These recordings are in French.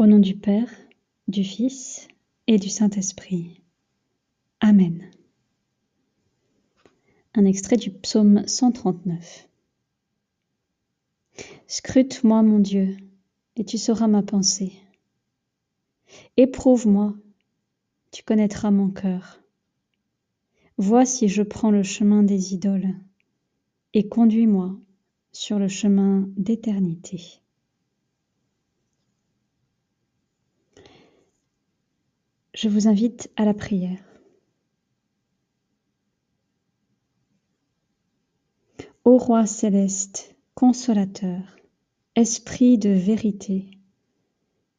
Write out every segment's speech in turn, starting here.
Au nom du Père, du Fils et du Saint-Esprit. Amen. Un extrait du psaume 139. Scrute-moi, mon Dieu, et tu sauras ma pensée. Éprouve-moi, tu connaîtras mon cœur. Vois si je prends le chemin des idoles, et conduis-moi sur le chemin d'éternité. Je vous invite à la prière. Ô Roi céleste, consolateur, Esprit de vérité,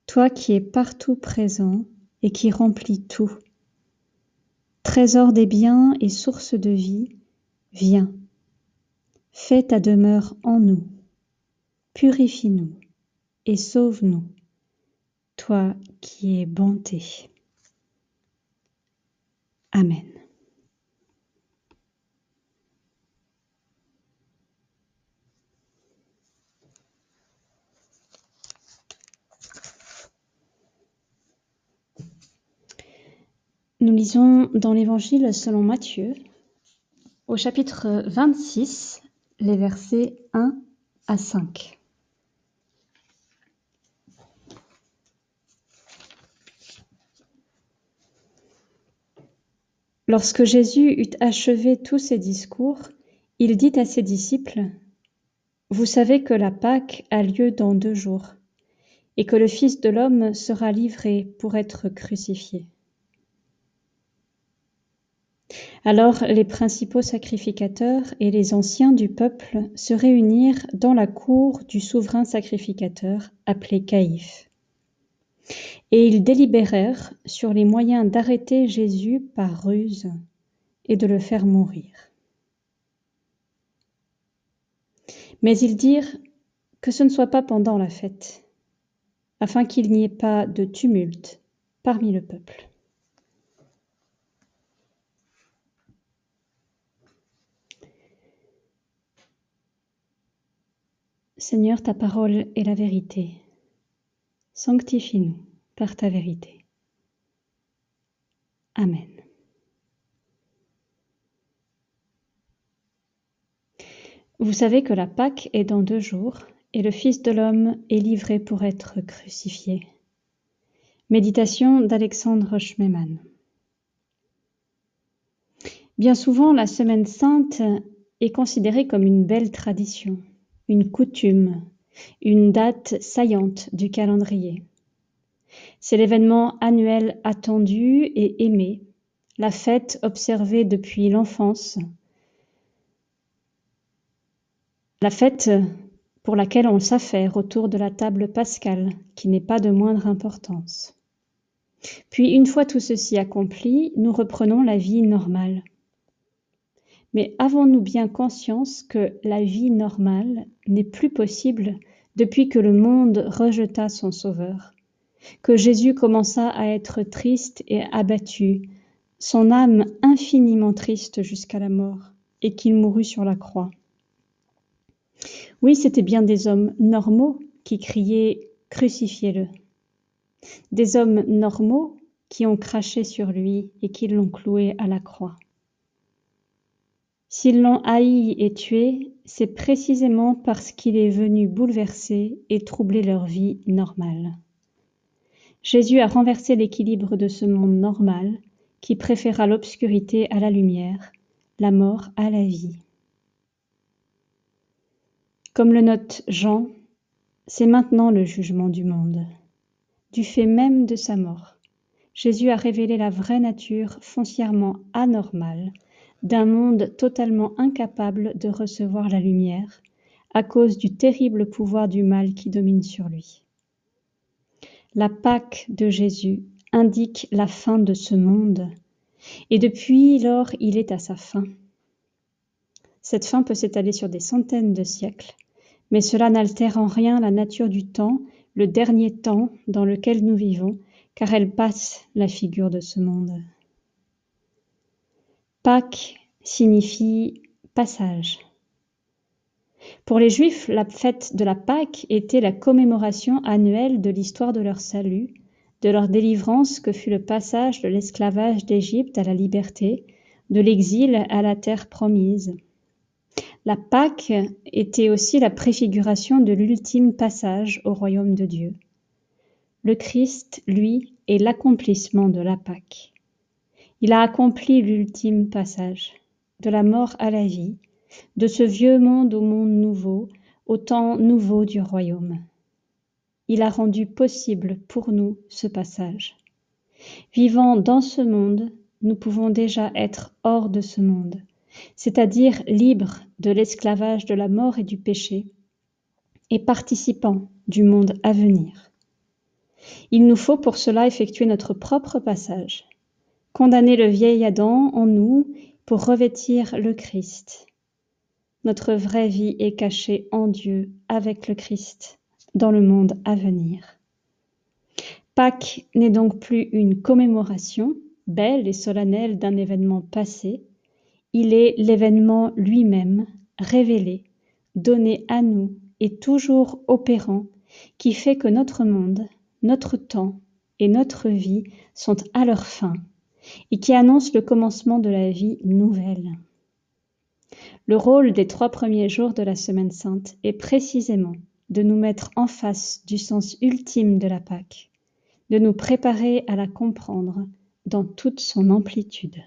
toi qui es partout présent et qui remplis tout, trésor des biens et source de vie, viens, fais ta demeure en nous, purifie-nous et sauve-nous, toi qui es bonté. Amen. Nous lisons dans l'Évangile selon Matthieu, au chapitre 26, les versets 1 à 5. Lorsque Jésus eut achevé tous ses discours, il dit à ses disciples, Vous savez que la Pâque a lieu dans deux jours, et que le Fils de l'homme sera livré pour être crucifié. Alors les principaux sacrificateurs et les anciens du peuple se réunirent dans la cour du souverain sacrificateur appelé Caïphe. Et ils délibérèrent sur les moyens d'arrêter Jésus par ruse et de le faire mourir. Mais ils dirent que ce ne soit pas pendant la fête, afin qu'il n'y ait pas de tumulte parmi le peuple. Seigneur, ta parole est la vérité. Sanctifie-nous par ta vérité. Amen. Vous savez que la Pâque est dans deux jours et le Fils de l'homme est livré pour être crucifié. Méditation d'Alexandre Schmemann. Bien souvent, la Semaine sainte est considérée comme une belle tradition, une coutume, une date saillante du calendrier. C'est l'événement annuel attendu et aimé, la fête observée depuis l'enfance, la fête pour laquelle on s'affaire autour de la table pascale, qui n'est pas de moindre importance. Puis, une fois tout ceci accompli, nous reprenons la vie normale. Mais avons-nous bien conscience que la vie normale n'est plus possible depuis que le monde rejeta son Sauveur que Jésus commença à être triste et abattu, son âme infiniment triste jusqu'à la mort, et qu'il mourut sur la croix? Oui, c'étaient bien des hommes normaux qui criaient Crucifiez-le. Des hommes normaux qui ont craché sur lui et qui l'ont cloué à la croix. S'ils l'ont haï et tué, c'est précisément parce qu'il est venu bouleverser et troubler leur vie normale. Jésus a renversé l'équilibre de ce monde normal qui préféra l'obscurité à la lumière, la mort à la vie. Comme le note Jean, c'est maintenant le jugement du monde. Du fait même de sa mort, Jésus a révélé la vraie nature foncièrement anormale d'un monde totalement incapable de recevoir la lumière à cause du terrible pouvoir du mal qui domine sur lui. La Pâque de Jésus indique la fin de ce monde, et depuis lors il est à sa fin. Cette fin peut s'étaler sur des centaines de siècles, mais cela n'altère en rien la nature du temps, le dernier temps dans lequel nous vivons, car elle passe la figure de ce monde. Pâque signifie passage. Pour les Juifs, la fête de la Pâque était la commémoration annuelle de l'histoire de leur salut, de leur délivrance que fut le passage de l'esclavage d'Égypte à la liberté, de l'exil à la terre promise. La Pâque était aussi la préfiguration de l'ultime passage au royaume de Dieu. Le Christ, lui, est l'accomplissement de la Pâque. Il a accompli l'ultime passage, de la mort à la vie, de ce vieux monde au monde nouveau, au temps nouveau du royaume. Il a rendu possible pour nous ce passage. Vivant dans ce monde, nous pouvons déjà être hors de ce monde, c'est-à-dire libres de l'esclavage de la mort et du péché, et participants du monde à venir. Il nous faut pour cela effectuer notre propre passage, condamner le vieil Adam en nous pour revêtir le Christ. Notre vraie vie est cachée en Dieu avec le Christ dans le monde à venir. Pâques n'est donc plus une commémoration belle et solennelle d'un événement passé, il est l'événement lui-même, révélé, donné à nous et toujours opérant, qui fait que notre monde, notre temps et notre vie sont à leur fin, et qui annonce le commencement de la vie nouvelle. Le rôle des trois premiers jours de la Semaine sainte est précisément de nous mettre en face du sens ultime de la Pâque, de nous préparer à la comprendre dans toute son amplitude.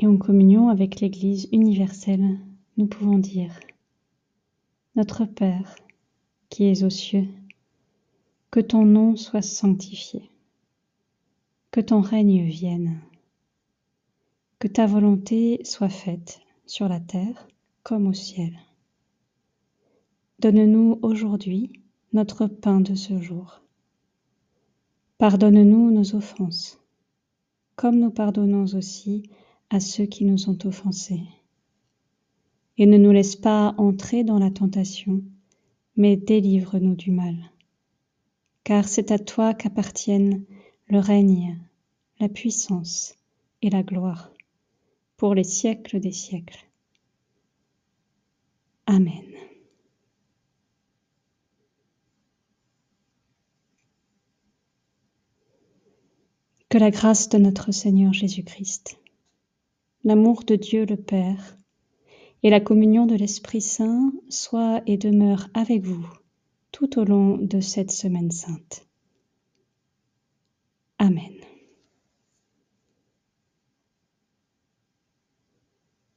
Et en communion avec l'Église universelle, nous pouvons dire Notre Père, qui es aux cieux, que ton nom soit sanctifié, que ton règne vienne, que ta volonté soit faite sur la terre comme au ciel. Donne-nous aujourd'hui notre pain de ce jour. Pardonne-nous nos offenses, comme nous pardonnons aussi à ceux qui nous ont offensés. Et ne nous laisse pas entrer dans la tentation, mais délivre-nous du mal. Car c'est à toi qu'appartiennent le règne, la puissance et la gloire, pour les siècles des siècles. Amen. Que la grâce de notre Seigneur Jésus-Christ l'amour de Dieu le Père et la communion de l'Esprit Saint soient et demeurent avec vous tout au long de cette semaine sainte. Amen.